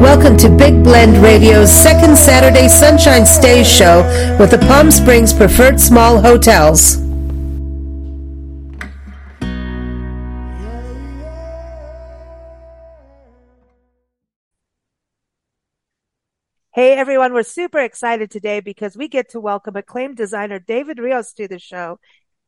Welcome to Big Blend Radio's second Saturday Sunshine Stays show with the Palm Springs Preferred Small Hotels. Hey everyone, we're super excited today because we get to welcome acclaimed designer David Rios to the show.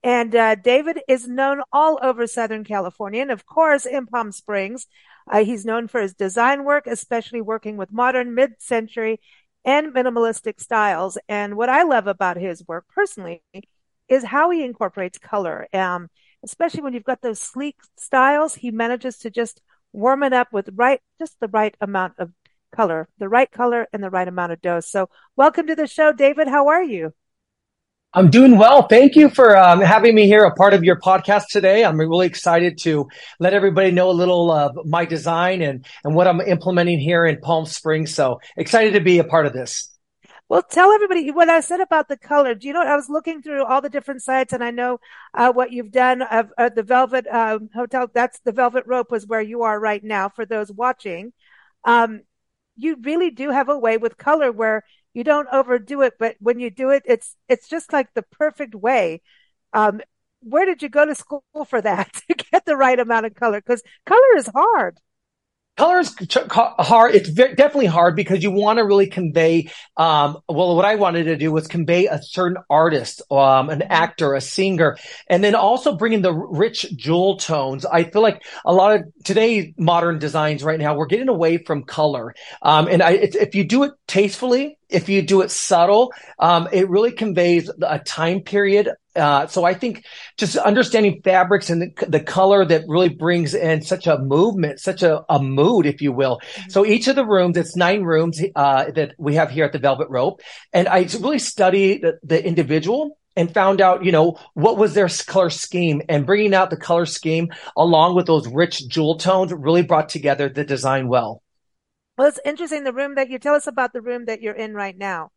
And uh, David is known all over Southern California and of course in Palm Springs. Uh, he's known for his design work, especially working with modern, mid-century and minimalistic styles. And what I love about his work personally is how he incorporates color. Um, especially when you've got those sleek styles, he manages to just warm it up with right, just the right amount of color, the right color and the right amount of dose. So welcome to the show, David. How are you? I'm doing well. Thank you for um, having me here, a part of your podcast today. I'm really excited to let everybody know a little of my design and, and what I'm implementing here in Palm Springs. So excited to be a part of this. Well, tell everybody what I said about the color. Do you know, I was looking through all the different sites and I know uh, what you've done of uh, the Velvet um, Hotel. That's the Velvet Rope was where you are right now for those watching. Um, you really do have a way with color where you don't overdo it, but when you do it, it's it's just like the perfect way. Um, where did you go to school for that to get the right amount of color? Because color is hard color is hard. It's very, definitely hard because you want to really convey. Um, well, what I wanted to do was convey a certain artist, um, an mm-hmm. actor, a singer, and then also bringing the rich jewel tones. I feel like a lot of today modern designs right now, we're getting away from color. Um, and I, if you do it tastefully, if you do it subtle, um, it really conveys a time period. Uh, so I think just understanding fabrics and the, the, color that really brings in such a movement, such a, a mood, if you will. Mm-hmm. So each of the rooms, it's nine rooms, uh, that we have here at the Velvet Rope. And I really study the, the individual and found out, you know, what was their color scheme and bringing out the color scheme along with those rich jewel tones really brought together the design well. Well, it's interesting. The room that you tell us about the room that you're in right now.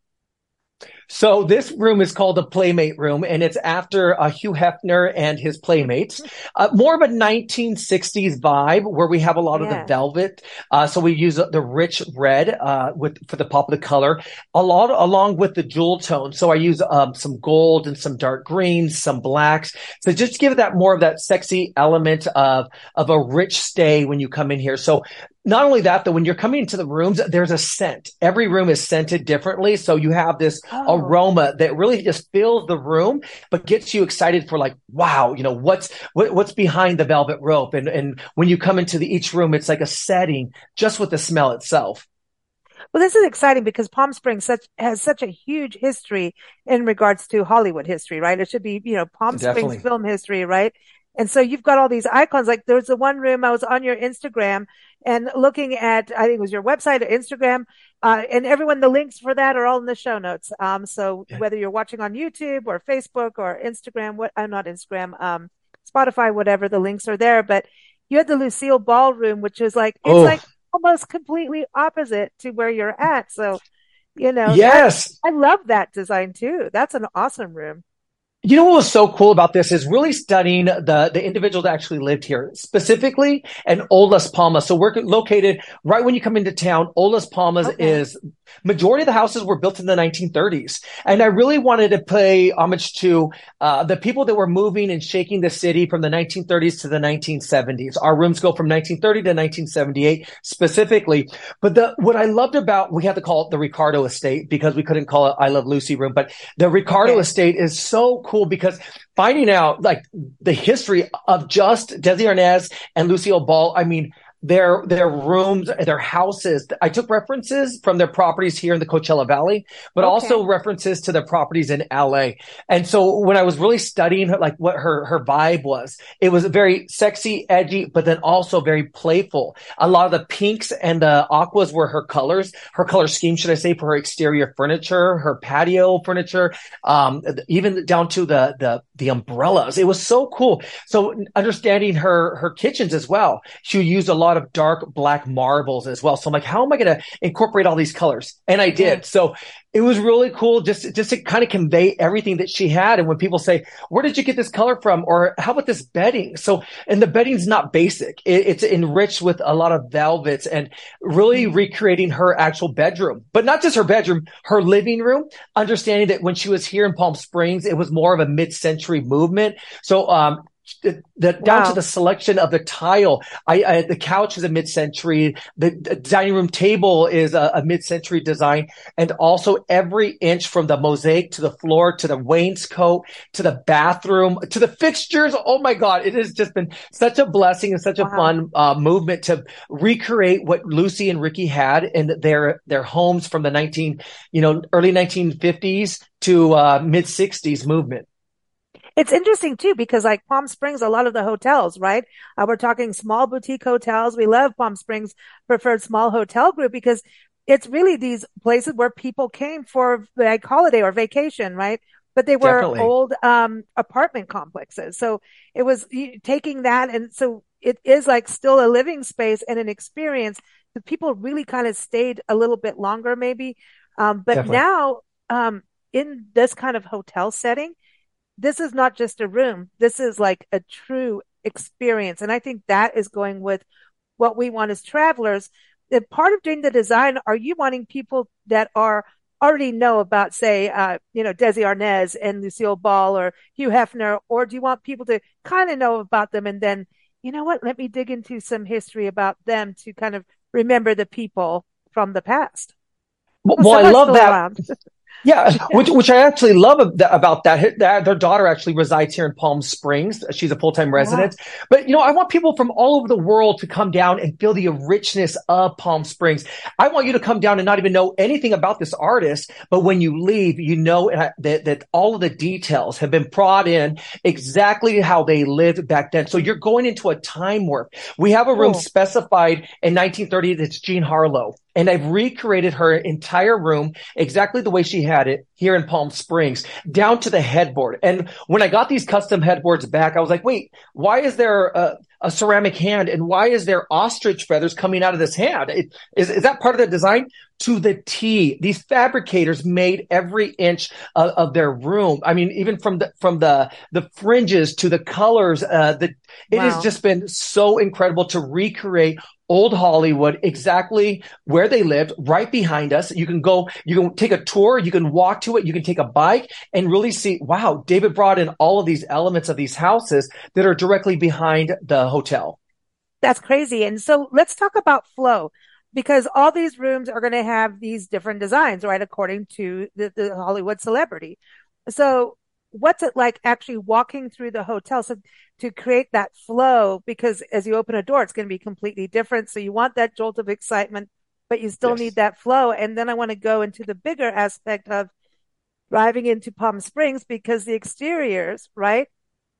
So this room is called the Playmate Room, and it's after uh, Hugh Hefner and his playmates. Uh, more of a 1960s vibe where we have a lot yeah. of the velvet. Uh, so we use the rich red uh, with for the pop of the color, a lot along with the jewel tone. So I use um, some gold and some dark greens, some blacks. So just give it that more of that sexy element of of a rich stay when you come in here. So not only that, though, when you're coming into the rooms, there's a scent. Every room is scented differently. So you have this oh. aroma that really just fills the room, but gets you excited for like, wow, you know, what's, what, what's behind the velvet rope? And, and when you come into the, each room, it's like a setting just with the smell itself. Well, this is exciting because Palm Springs such, has such a huge history in regards to Hollywood history, right? It should be, you know, Palm Definitely. Springs film history, right? And so you've got all these icons. Like there's the one room I was on your Instagram and looking at, I think it was your website or Instagram, uh, and everyone, the links for that are all in the show notes. Um, so yeah. whether you're watching on YouTube or Facebook or Instagram, what, I'm not Instagram, um, Spotify, whatever, the links are there. But you had the Lucille Ballroom, which is like, it's oh. like almost completely opposite to where you're at. So, you know, yes, I love that design too. That's an awesome room. You know what was so cool about this is really studying the, the individuals that actually lived here, specifically in Old Las Palmas. So we're located right when you come into town. Old Las Palmas okay. is majority of the houses were built in the 1930s. And I really wanted to pay homage to uh, the people that were moving and shaking the city from the 1930s to the 1970s. Our rooms go from 1930 to 1978 specifically. But the, what I loved about, we had to call it the Ricardo Estate because we couldn't call it I Love Lucy room, but the Ricardo okay. Estate is so cool because finding out like the history of just Desi Arnaz and Lucille Ball, I mean, their their rooms, their houses. I took references from their properties here in the Coachella Valley, but okay. also references to their properties in LA. And so when I was really studying her, like what her her vibe was, it was very sexy, edgy, but then also very playful. A lot of the pinks and the aquas were her colors, her color scheme, should I say, for her exterior furniture, her patio furniture, um, even down to the the the umbrellas. It was so cool. So understanding her her kitchens as well, she used a lot lot of dark black marbles as well. So I'm like, how am I going to incorporate all these colors? And I did. So it was really cool just, just to kind of convey everything that she had. And when people say, where did you get this color from? Or how about this bedding? So, and the bedding's not basic. It, it's enriched with a lot of velvets and really mm-hmm. recreating her actual bedroom, but not just her bedroom, her living room, understanding that when she was here in Palm Springs, it was more of a mid-century movement. So, um, the, the wow. down to the selection of the tile. I, I the couch is a mid-century. The, the dining room table is a, a, mid-century design, and also every inch from the mosaic to the floor to the wainscot to the bathroom to the fixtures. Oh my God! It has just been such a blessing and such wow. a fun uh, movement to recreate what Lucy and Ricky had in their their homes from the nineteen, you know, early nineteen fifties to uh, mid sixties movement. It's interesting too, because like Palm Springs, a lot of the hotels, right? Uh, we're talking small boutique hotels. We love Palm Springs preferred small hotel group because it's really these places where people came for like holiday or vacation, right? But they were Definitely. old, um, apartment complexes. So it was taking that. And so it is like still a living space and an experience that people really kind of stayed a little bit longer, maybe. Um, but Definitely. now, um, in this kind of hotel setting, this is not just a room. This is like a true experience. And I think that is going with what we want as travelers. And part of doing the design, are you wanting people that are already know about, say, uh, you know, Desi Arnaz and Lucille Ball or Hugh Hefner, or do you want people to kind of know about them and then, you know what, let me dig into some history about them to kind of remember the people from the past? Well, well I love that. Yeah, which which I actually love about that. Their daughter actually resides here in Palm Springs. She's a full time resident. Wow. But you know, I want people from all over the world to come down and feel the richness of Palm Springs. I want you to come down and not even know anything about this artist, but when you leave, you know that that all of the details have been brought in exactly how they lived back then. So you're going into a time warp. We have a room cool. specified in 1930 that's Jean Harlow and I've recreated her entire room exactly the way she had it here in Palm Springs, down to the headboard. And when I got these custom headboards back, I was like, wait, why is there a, a ceramic hand and why is there ostrich feathers coming out of this hand? It, is, is that part of the design? To the T. These fabricators made every inch of, of, their room. I mean, even from the from the the fringes to the colors, uh, the it wow. has just been so incredible to recreate old Hollywood, exactly where they lived, right behind us. You can go, you can take a tour, you can walk to it, you can take a bike and really see, wow, David brought in all of these elements of these houses that are directly behind the hotel. That's crazy. And so let's talk about flow because all these rooms are going to have these different designs, right? According to the, the Hollywood celebrity. So what's it like actually walking through the hotel? So to create that flow, because as you open a door, it's going to be completely different. So you want that jolt of excitement, but you still yes. need that flow. And then I want to go into the bigger aspect of driving into Palm Springs because the exteriors, right?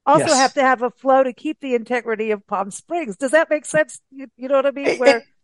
Also yes. have to have a flow to keep the integrity of Palm Springs. Does that make sense? You, you know what I mean? Where it, it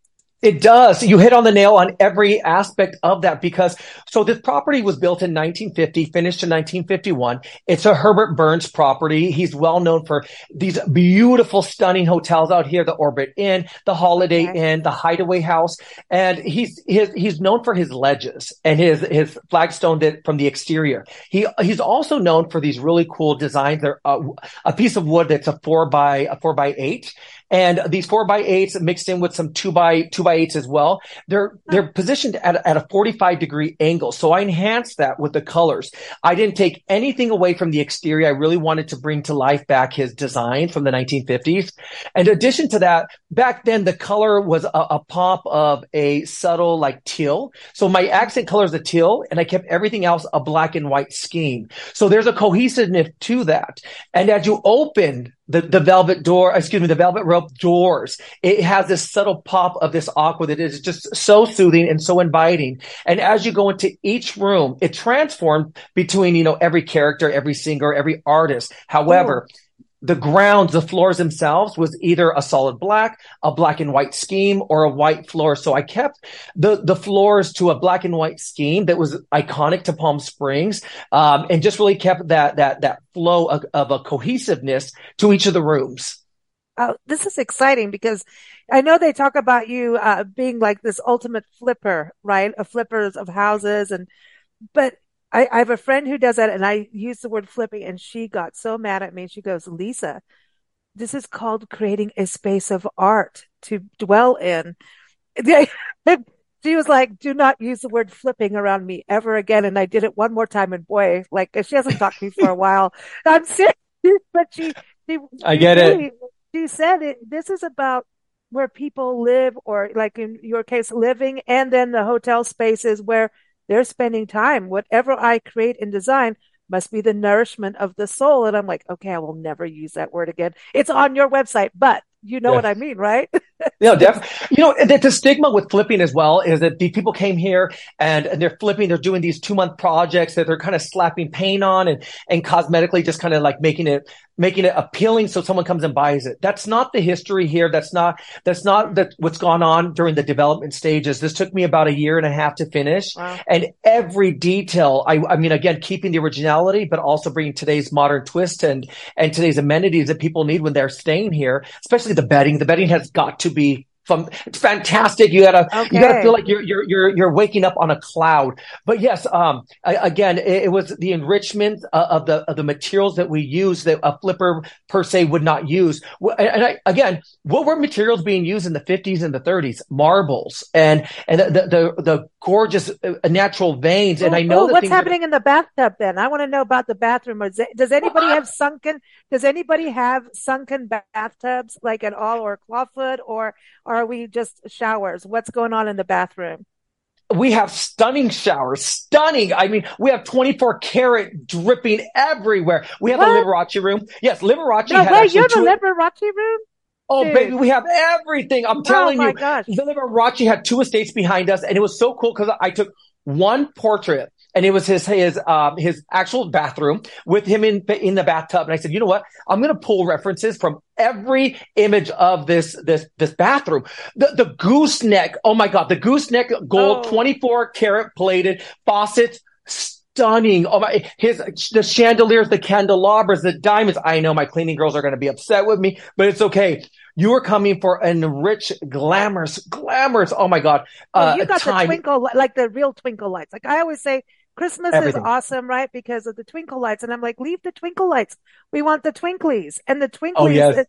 does. You hit on the nail on every aspect of that because so this property was built in 1950, finished in 1951. It's a Herbert Burns property. He's well known for these beautiful, stunning hotels out here, the Orbit In, the Holiday okay. Inn, the Hideaway House. And he's, his, he's known for his ledges and his, his flagstone that from the exterior. He, he's also known for these really cool designs. They're uh, a piece of wood that's a four by, a four by eight and these four by eights mixed in with some two by two by eights as well. They're they're positioned at, at a 45 degree angle. So I enhanced that with the colors. I didn't take anything away from the exterior. I really wanted to bring to life back his design from the 1950s. In addition to that, back then the color was a, a pop of a subtle like teal. So my accent color is a teal and I kept everything else a black and white scheme. So there's a cohesiveness to that. And as you open the, the velvet door, excuse me, the velvet rope doors. It has this subtle pop of this aqua that is just so soothing and so inviting. And as you go into each room, it transforms between, you know, every character, every singer, every artist. However, the grounds, the floors themselves was either a solid black, a black and white scheme, or a white floor. So I kept the, the floors to a black and white scheme that was iconic to Palm Springs, um, and just really kept that, that, that flow of, of a cohesiveness to each of the rooms. Oh, this is exciting because I know they talk about you uh, being like this ultimate flipper, right? Of flippers of houses and, but I, I have a friend who does that and I use the word flipping and she got so mad at me. She goes, Lisa, this is called creating a space of art to dwell in. she was like, do not use the word flipping around me ever again. And I did it one more time. And boy, like she hasn't talked to me for a while. I'm serious, but she, she, I get really, it. She said it, this is about where people live or like in your case, living and then the hotel spaces where they're spending time. Whatever I create and design must be the nourishment of the soul. And I'm like, okay, I will never use that word again. It's on your website, but you know what I mean, right? yeah, definitely. You know, the, the, stigma with flipping as well is that these people came here and, and they're flipping, they're doing these two month projects that they're kind of slapping paint on and, and cosmetically just kind of like making it, making it appealing so someone comes and buys it. That's not the history here. That's not, that's not that what's gone on during the development stages. This took me about a year and a half to finish wow. and every detail, I, I mean, again, keeping the originality, but also bringing today's modern twist and, and today's amenities that people need when they're staying here, especially the bedding. The bedding has got to be from it's fantastic. You gotta okay. you gotta feel like you're you're you're you're waking up on a cloud. But yes, um, I, again, it, it, was the enrichment uh, of the of the materials that we use that a flipper per se would not use. And I, again, what were materials being used in the 50s and the 30s? Marbles and and the the, the gorgeous uh, natural veins. and I know what's happening in the bathtub. Then I want to know about the bathroom. Does anybody have sunken? Does anybody have sunken bathtubs like at all, or clawfoot, or are we just showers? What's going on in the bathroom? we have stunning showers, stunning. I mean, we have 24 karat dripping everywhere. We have what? a Liberace room. Yes, Liberace. No, wait, you have two- a Liberace room? Oh, Dude. baby, we have everything. I'm oh telling oh, you. Gosh. The Liberace had two estates behind us, and it was so cool because I took one portrait and it was his his um his actual bathroom with him in in the bathtub. And I said, you know what? I'm going to pull references from every image of this this this bathroom. The the gooseneck. Oh my god, the gooseneck gold, oh. 24 karat plated faucets. Stunning. Oh my, his, the chandeliers, the candelabras, the diamonds. I know my cleaning girls are going to be upset with me, but it's okay. You are coming for an rich, glamorous, glamorous. Oh my God. Uh, you got time. the twinkle, like the real twinkle lights. Like I always say, Christmas Everything. is awesome, right? Because of the twinkle lights. And I'm like, leave the twinkle lights. We want the twinklies and the oh, twinklies. Oh, yes.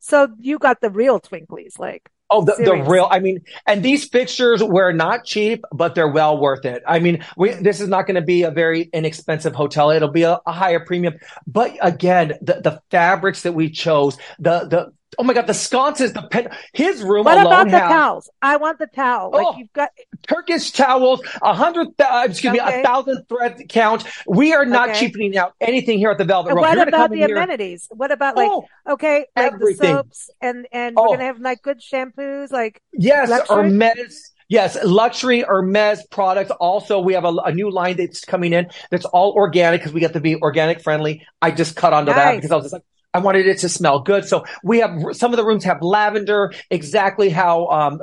So you got the real twinklies, like. Oh, the, the, real, I mean, and these fixtures were not cheap, but they're well worth it. I mean, we, mm. this is not going to be a very inexpensive hotel. It'll be a, a higher premium. But again, the, the fabrics that we chose, the, the, Oh my God, the sconces, the pen, his room what about the has, towels? I want the towel. Oh, like you've got Turkish towels, a hundred, uh, excuse okay. me, a thousand thread count. We are not okay. cheapening out anything here at the Velvet Rope. What about the amenities? What about like, oh, okay, like everything. the soaps and, and oh. we're going to have like good shampoos, like yes, luxury? Hermes. Yes, luxury Hermes products. Also, we have a, a, new line that's coming in that's all organic because we got to be organic friendly. I just cut onto nice. that because I was just like, I wanted it to smell good. So we have some of the rooms have lavender, exactly how um,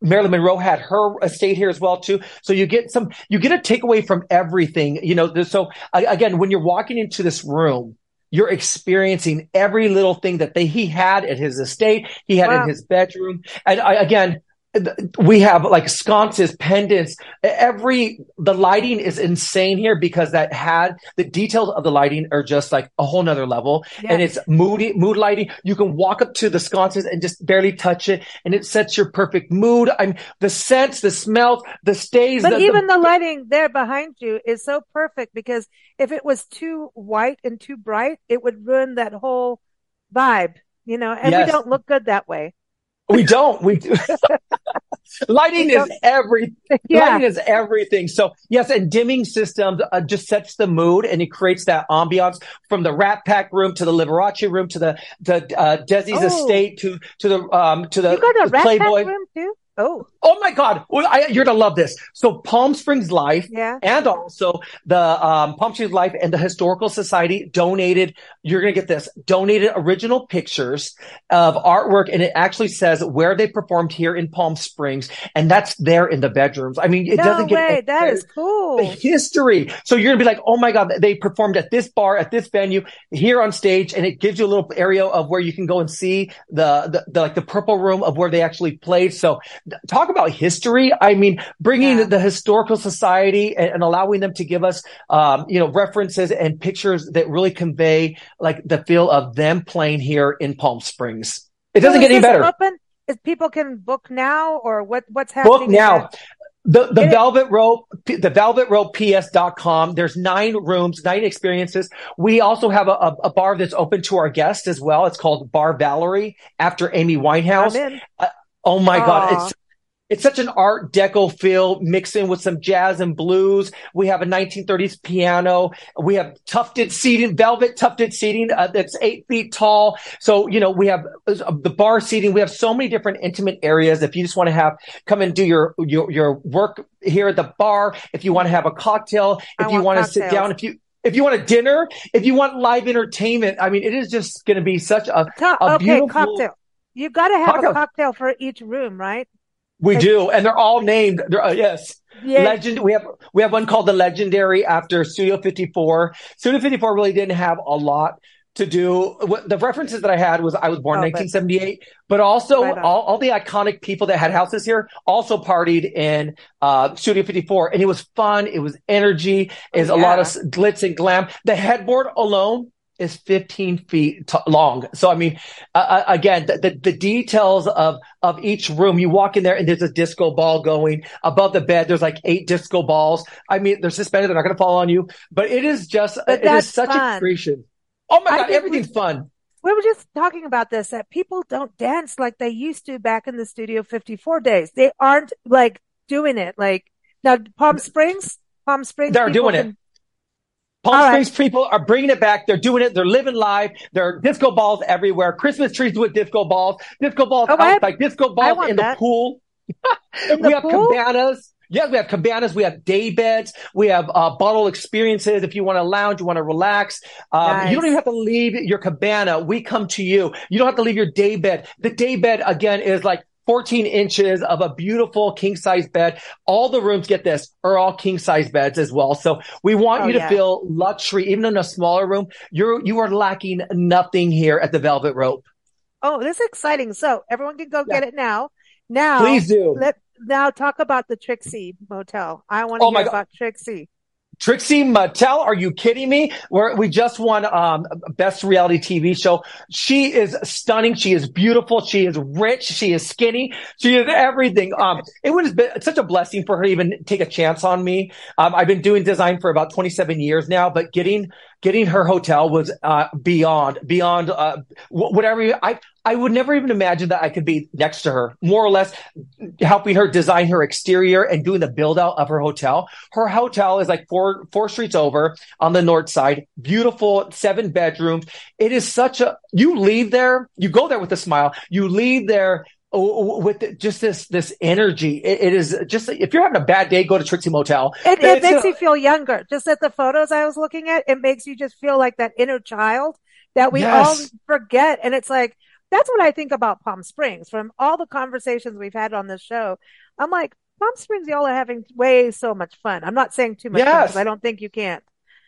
Marilyn Monroe had her estate here as well too. So you get some, you get a takeaway from everything. You know, so again, when you're walking into this room, you're experiencing every little thing that they, he had at his estate, he had wow. in his bedroom. And I, again, we have like sconces, pendants. Every the lighting is insane here because that had the details of the lighting are just like a whole nother level, yes. and it's moody mood lighting. You can walk up to the sconces and just barely touch it, and it sets your perfect mood. I'm the scents, the smells, the stays. But the, even the, the lighting there behind you is so perfect because if it was too white and too bright, it would ruin that whole vibe. You know, and yes. we don't look good that way. We don't. We do. lighting is everything. Yeah. Lighting is everything. So yes, and dimming systems uh, just sets the mood and it creates that ambiance from the Rat Pack room to the Liberace room to the the uh, Desi's oh. estate to to the um to the, you got a Rat Playboy Pack room too. Oh. Oh my God. Well, I, you're going to love this. So Palm Springs Life yeah. and also the um, Palm Springs Life and the Historical Society donated you're going to get this donated original pictures of artwork. And it actually says where they performed here in Palm Springs. And that's there in the bedrooms. I mean, it no doesn't get way. That is cool. the history. So you're going to be like, oh my God, they performed at this bar, at this venue here on stage. And it gives you a little area of where you can go and see the, the, the like the purple room of where they actually played. So talk about history. I mean, bringing Yeah. the historical society and, and allowing them to give us, um, you know, references and pictures that really convey like the feel of them playing here in Palm Springs. It doesn't So get any better. Open? Is people can book now or what, what's happening? Book now. that? The the velvet rope the velvet rope ps.com there's nine rooms nine experiences we also have a, a, a bar that's open to our guests as well it's called bar valerie after amy winehouse in. Uh, oh my god it's it's such an art deco feel mixing with some jazz and blues. We have a 1930s piano. We have tufted seating, velvet tufted seating uh, that's eight feet tall. So, you know, we have uh, the bar seating. We have so many different intimate areas. If you just want to have, come and do your, your, your work here at the bar. If you want to have a cocktail, I if you want want to sit down, if you, if you want a dinner, if you want live entertainment, I mean, it is just going to be such a, Co- a okay, beautiful- cocktail. You've got to have Cocktail. a cocktail for each room, right? We do. And they're all named. They're, uh, yes. Yeah. Legend. We have we have one called the Legendary after Studio 54. Studio 54 really didn't have a lot to do. What the references that I had was I was born in Oh, but- 1978, but also Right all, all the iconic people that had houses here also partied in uh, Studio 54, and it was fun. It was energy. Is a lot of glitz and glam. The headboard alone is 15 feet t- long. So I mean, uh, again, the, the the details of of each room. You walk in there and there's a disco ball going above the bed. There's like eight disco balls. I mean, they're suspended. They're not going to fall on you, but it is just, But it is such fun. a creation. Oh my I God. Everything's we- fun. We were just talking about this that people don't dance like they used to back in the Studio 54 days. They aren't like doing it. Like now, Palm Springs, Palm Springs, They're doing it. Palm All right. Springs people are bringing it back. They're doing it. They're living live. There are disco balls everywhere. Christmas trees with disco balls. Disco balls Oh, outside. Disco balls in the pool. In we the have pool? cabanas. Yeah, we have cabanas. We have day beds. We have uh, bottle experiences. If you want to lounge, you want to relax. Um, Nice. You don't even have to leave your cabana. We come to you. You don't have to leave your day bed. The day bed again is like 14 inches of a beautiful king size bed. All the rooms get this are all king size beds as well. So we want Oh, you to yeah. feel luxury, even in a smaller room. You're, you are lacking nothing here at the Velvet Rope. Oh, this is exciting. So everyone can go Yeah. get it now. Now, Please do. let now talk about the Trixie Motel. I want to Oh hear about Trixie. Trixie Mattel, are you kidding me? We're, we just won um best reality TV show. She is stunning. She is beautiful. She is rich. She is skinny. She is everything. Um, it would have been such a blessing for her to even take a chance on me. Um, I've been doing design for about 27 years now, but getting getting her hotel was uh beyond beyond uh whatever I I would never even imagine that I could be next to her, more or less helping her design her exterior and doing the build out of her hotel. Her hotel is like four four streets over on the north side. Beautiful, seven bedrooms. It is such a you leave there, you go there with a smile. You leave there with just this this energy. It, it is just if you're having a bad day, go to Trixie Motel. It, it makes a- you feel younger. Just at the photos I was looking at, it makes you just feel like that inner child that we all forget. And it's like, that's what I think about Palm Springs from all the conversations we've had on this show. I'm like, Palm Springs, y'all are having way so much fun. I'm not saying too much fun Yes. because I don't think you can't.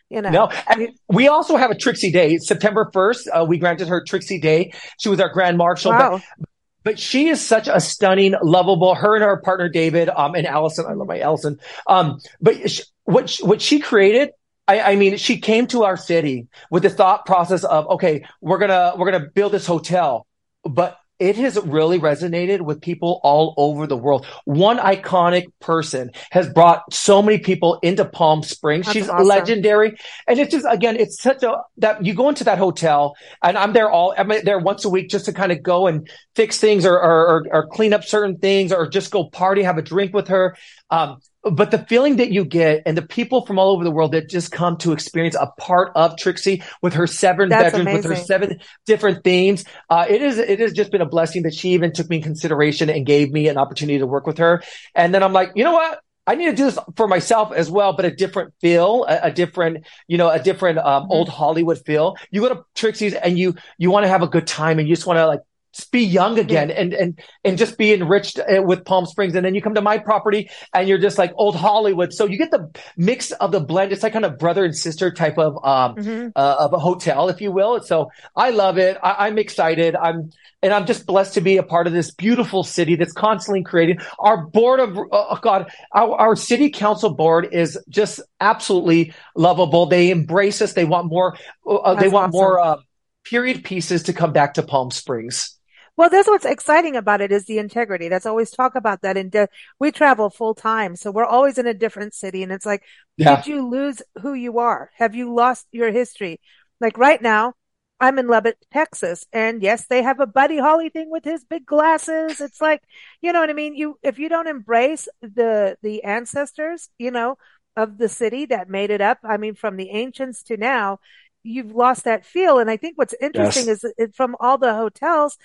You know, No, and we also have a Trixie Day, September 1st. Uh, we granted her Trixie Day. She was our grand marshal, wow. but she is such a stunning, lovable. Her and her partner David, um, and Allison. I love my Allison. Um, but she, what she, what she created. I, I mean, she came to our city with the thought process of, okay, we're gonna we're gonna build this hotel, but it has really resonated with people all over the world. One iconic person has brought so many people into Palm Springs. That's She's awesome. legendary. And it's just, again, it's such a, that you go into that hotel and I'm there all, I'm there once a week just to kind of go and fix things or, or, or, or clean up certain things or just go party, have a drink with her. Um, but the feeling that you get and the people from all over the world that just come to experience a part of Trixie with her seven That's bedrooms, with her seven different themes. Uh, it is, it has just been a blessing that she even took me in consideration and gave me an opportunity to work with her. And then I'm like, you know what? I need to do this for myself as well, but a different feel, a, a different, you know, a different um, mm-hmm. old Hollywood feel. You go to Trixie's and you you want to have a good time and you just want to like just be young again and and and just be enriched uh, with Palm Springs. And then you come to my property and you're just like old Hollywood. So you get the mix of the blend. It's like kind of brother and sister type of um mm-hmm. uh, of a hotel, if you will. So I love it. I, I'm excited. I'm and I'm just blessed to be a part of this beautiful city that's constantly creating. Our board of, oh God, our, our city council board is just absolutely lovable. They embrace us. They want more, uh, they want awesome. more, uh, period pieces to come back to Palm Springs. Well, that's what's exciting about it is the integrity. That's always talk about that. And we travel full time. So we're always in a different city. And it's like, yeah. did you lose who you are? Have you lost your history? Like right now, I'm in Lubbock, Texas. And yes, they have a Buddy Holly thing with his big glasses. It's like, you know what I mean? You, if you don't embrace the, the ancestors, you know, of the city that made it up, I mean, from the ancients to now, you've lost that feel. And I think what's interesting yes. is it, from all the hotels,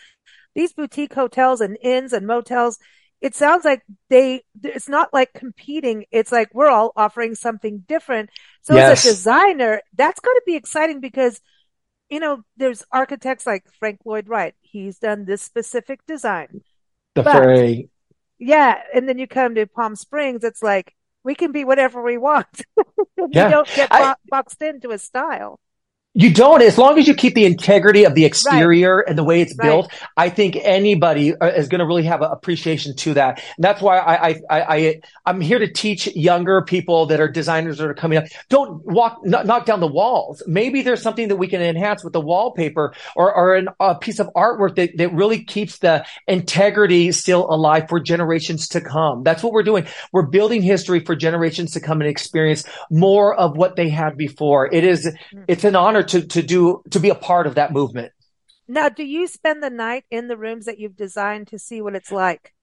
these boutique hotels and inns and motels, it sounds like they, it's not like competing. It's like we're all offering something different. So yes. as a designer, that's going to be exciting because you know, there's architects like Frank Lloyd Wright. He's done this specific design. The but, Yeah. And then you come to Palm Springs, it's like, we can be whatever we want. we yeah. don't get I, boxed into a style. You don't, as long as you keep the integrity of the exterior right. and the way it's right. built. I think anybody uh, is going to really have an appreciation to that. And that's why I, I, I, I, am here to teach younger people that are designers that are coming up. Don't walk, knock down the walls. Maybe there's something that we can enhance with the wallpaper or, or an, a piece of artwork that, that really keeps the integrity still alive for generations to come. That's what we're doing. We're building history for generations to come and experience more of what they had before. It is, mm. it's an honor to to do to be a part of that movement. Now, do you spend the night in the rooms that you've designed to see what it's like?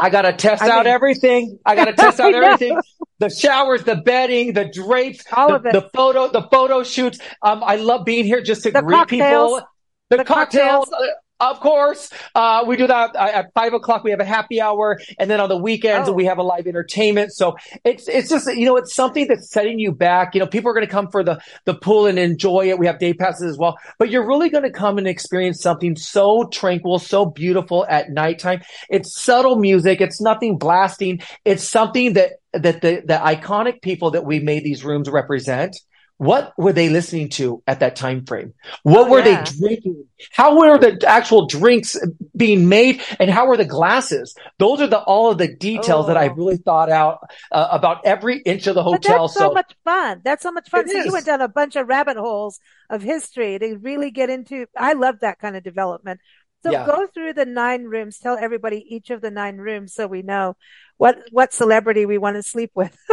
I got to test I out mean, everything. I got to test out everything. The showers, the bedding, the drapes, all the, of it. the photo, the photo shoots. Um, I love being here just to the greet cocktails. people. The, the cocktails. cocktails. Of course, uh, we do that uh, at five o'clock. We have a happy hour, and then on the weekends oh. we have a live entertainment. So it's it's just you know it's something that's setting you back. You know, people are going to come for the the pool and enjoy it. We have day passes as well, but you're really going to come and experience something so tranquil, so beautiful at nighttime. It's subtle music. It's nothing blasting. It's something that that the the iconic people that we made these rooms represent what were they listening to at that time frame? What oh, were yeah. they drinking? How were the actual drinks being made and how were the glasses? Those are the all of the details oh. that I oh. really thought out uh, about every inch of the hotel. that's so, so, much fun. That's so much fun. So is. you went down a bunch of rabbit holes of history to really get into. I love that kind of development. So yeah. go through the nine rooms. Tell everybody each of the nine rooms so we know what what celebrity we want to sleep with.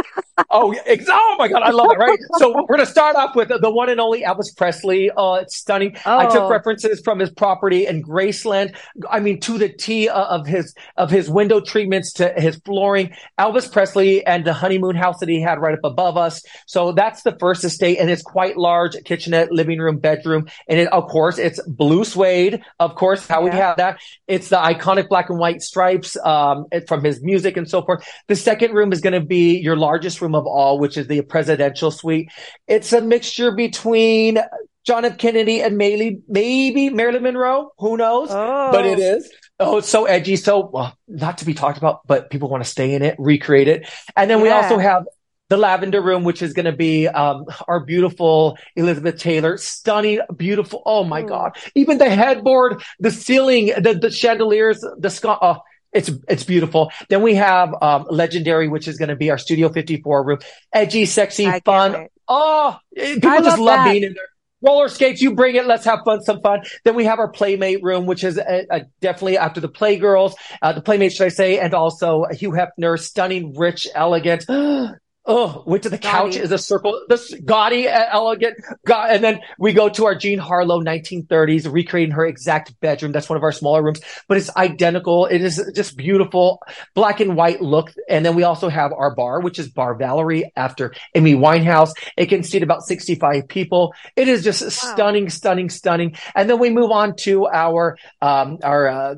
oh, oh my God, I love it. Right. So we're going to start off with the one and only Elvis Presley. Uh, it's stunning. Oh. I took oh. references from his property in Graceland. I mean, to the T uh, of his of his window treatments to his flooring. Elvis Presley and the honeymoon house that he had right up above us. So that's the first estate, and it's quite large: kitchenette, living room, bedroom, and it, of course it's blue suede. Of course, how yeah. we have that. It's the iconic black and white stripes um, from his music and so so forth. The second room is going to be your largest room of all, which is the presidential suite. It's a mixture between John F. Kennedy and maybe, maybe Marilyn Monroe. Who knows? Oh. But it is. Oh, it's so edgy. So, well, not to be talked about, but people want to stay in it, recreate it. And then yeah. we also have the lavender room, which is going to be um, our beautiful Elizabeth Taylor, stunning, beautiful. Oh my mm. God! Even the headboard, the ceiling, the, the chandeliers, the sc- oh, it's it's beautiful. Then we have um, legendary, which is going to be our Studio 54 room. Edgy, sexy, I fun. Oh, people I just love, love being in there. Roller skates, you bring it. Let's have fun, some fun. Then we have our playmate room, which is a, a definitely after the playgirls, uh, the playmates, should I say, and also Hugh Hefner, stunning, rich, elegant. Oh, went to the couch is a circle, this gaudy, elegant, and then we go to our Jean Harlow 1930s, recreating her exact bedroom. That's one of our smaller rooms, but it's identical. It is just beautiful, black and white look. And then we also have our bar, which is Bar Valerie after Amy Winehouse. It can seat about 65 people. It is just wow. stunning, stunning, stunning. And then we move on to our, um, our, uh,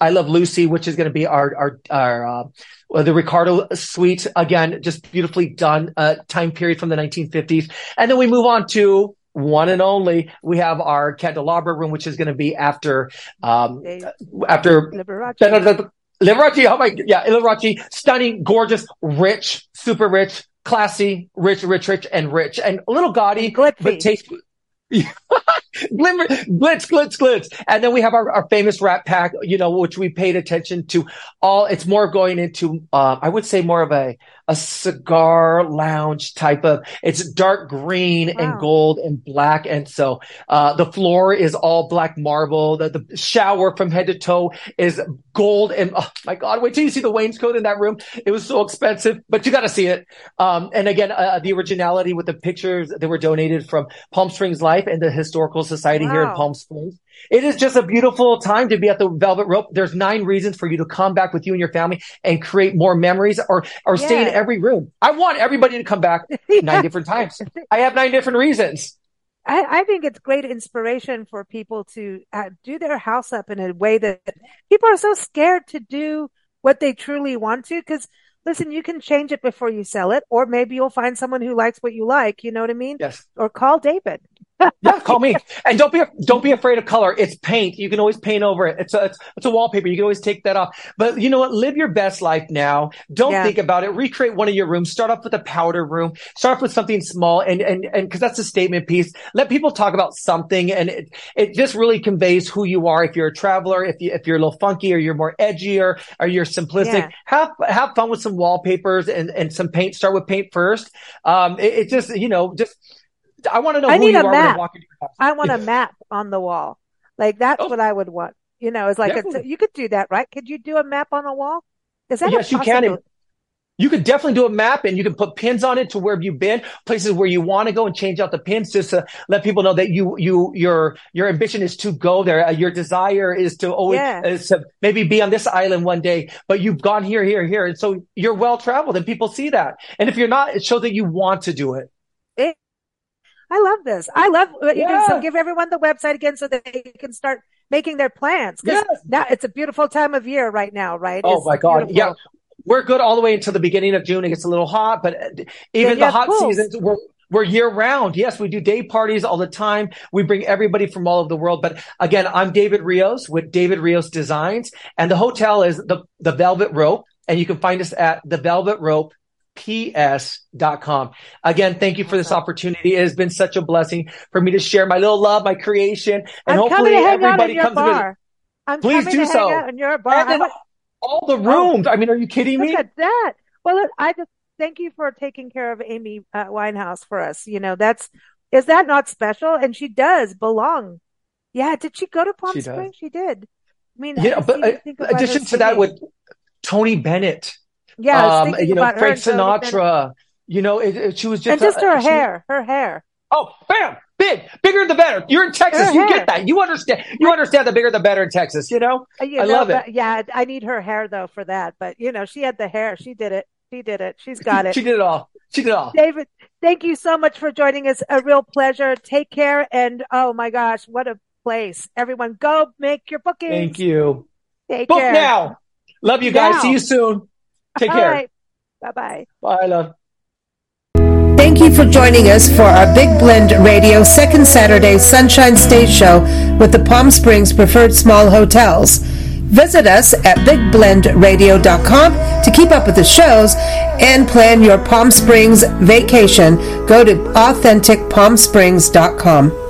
I Love Lucy, which is going to be our, our, our, uh, the Ricardo Suite again, just beautifully done. Uh, time period from the 1950s, and then we move on to one and only. We have our candelabra room, which is going to be after um, after Liberace. Liberace. Oh my, yeah, Liberace, stunning, gorgeous, rich, super rich, classy, rich, rich, rich, and rich, and a little gaudy, Glitzy. but taste. Glimmer, glitz, glitz, glitz. And then we have our, our famous Rat Pack, you know, which we paid attention to all. It's more going into, uh, I would say more of a, a cigar lounge type of, it's dark green Wow. and gold and black. And so, uh, the floor is all black marble. The, the shower from head to toe is gold. And oh my God, wait till you see the wainscot in that room. It was so expensive, but you got to see it. Um, and again, uh, the originality with the pictures that were donated from Palm Springs Life and the Historical Society here in Palm Springs. It is just a beautiful time to be at the Velvet Rope. There's nine reasons for you to come back with you and your family and create more memories or, or stay in every room. I want everybody to come back nine different times. I have nine different reasons. I, I think it's great inspiration for people to uh, do their house up in a way that people are so scared to do what they truly want to. Because listen, you can change it before you sell it, or maybe you'll find someone who likes what you like. You know what I mean? Yes. Or call David. Yeah, call me. And don't be don't be afraid of color. It's paint. You can always paint over it. It's a it's, it's a wallpaper. You can always take that off. But you know what? Live your best life now. Don't Yeah. think about it. Recreate one of your rooms. Start off with a powder room. Start off with something small and and and because that's a statement piece. Let people talk about something, and it it just really conveys who you are. If you're a traveler, if you if you're a little funky, or you're more edgy, or or you're simplistic, Yeah. have have fun with some wallpapers and and some paint. Start with paint first. Um, it, it just you know just. I want to know I who need you a are map. I walk into your house. I want a map on the wall. Like that's Oh. what I would want. You know, it's like a, you could do that, right? Could you do a map on a wall? Is that a Yes, you can. You could definitely do a map and you can put pins on it to where you've been, places where you want to go and change out the pins just to let people know that you, you, your, your ambition is to go there. Uh, your desire is to always, Yeah. is to maybe be on this island one day, but you've gone here, here, here. And so you're well traveled and people see that. And if you're not, it shows that you want to do it. I love this. I love what you do. So Yeah. give everyone the website again so that they can start making their plans. Yes. now it's a beautiful time of year right now, right? Oh It's my God. beautiful. Yeah. We're good all the way until the beginning of June. It gets a little hot, but uh, even the hot pools. seasons, we're, we're year round. Yes, we do day parties all the time. We bring everybody from all over the world. But again, I'm David Rios with David Rios Designs and the hotel is the, the Velvet Rope and you can find us at the Velvet Rope ps.com. Again, thank you for this opportunity. It has been such a blessing for me to share my little love, my creation, and I'm hopefully coming to hang out in everybody comes visit. bar. I'm Please do so. hang in your bar. And then all the rooms. I mean, are you kidding me? look at that. Well, look, I just thank you for taking care of Amy uh, Winehouse for us. You know, that's is that not special? And she does belong. Yeah. Did she go to Palm She. Springs? She did. I mean, Yeah, but uh, think about her addition to that with Tony Bennett, yeah, um, you know, about Frank Sinatra, you know, it, it- she was just and just her hair, her hair. Oh, bam, big, bigger the better. You're in Texas, Her you hair. get that. You understand. You understand the bigger the better in Texas. You know. Uh, You I know, love it. yeah, I need her hair though for that. But you know, she had the hair. She did it. She did it. She's got it. She did it all. She did it all. David, thank you so much for joining us. A real pleasure. Take care. And oh my gosh, what a place. Everyone go make your bookings. Thank you. Take Book care. now. Love you guys. Now. See you soon. Take All care. right. Bye bye. Bye, love. Thank you for joining us for our Big Blend Radio second Saturday Sunshine Stays Show with the Palm Springs Preferred Small Hotels. Visit us at bigblendradio.com to keep up with the shows and plan your Palm Springs vacation. Go to authenticpalmsprings.com.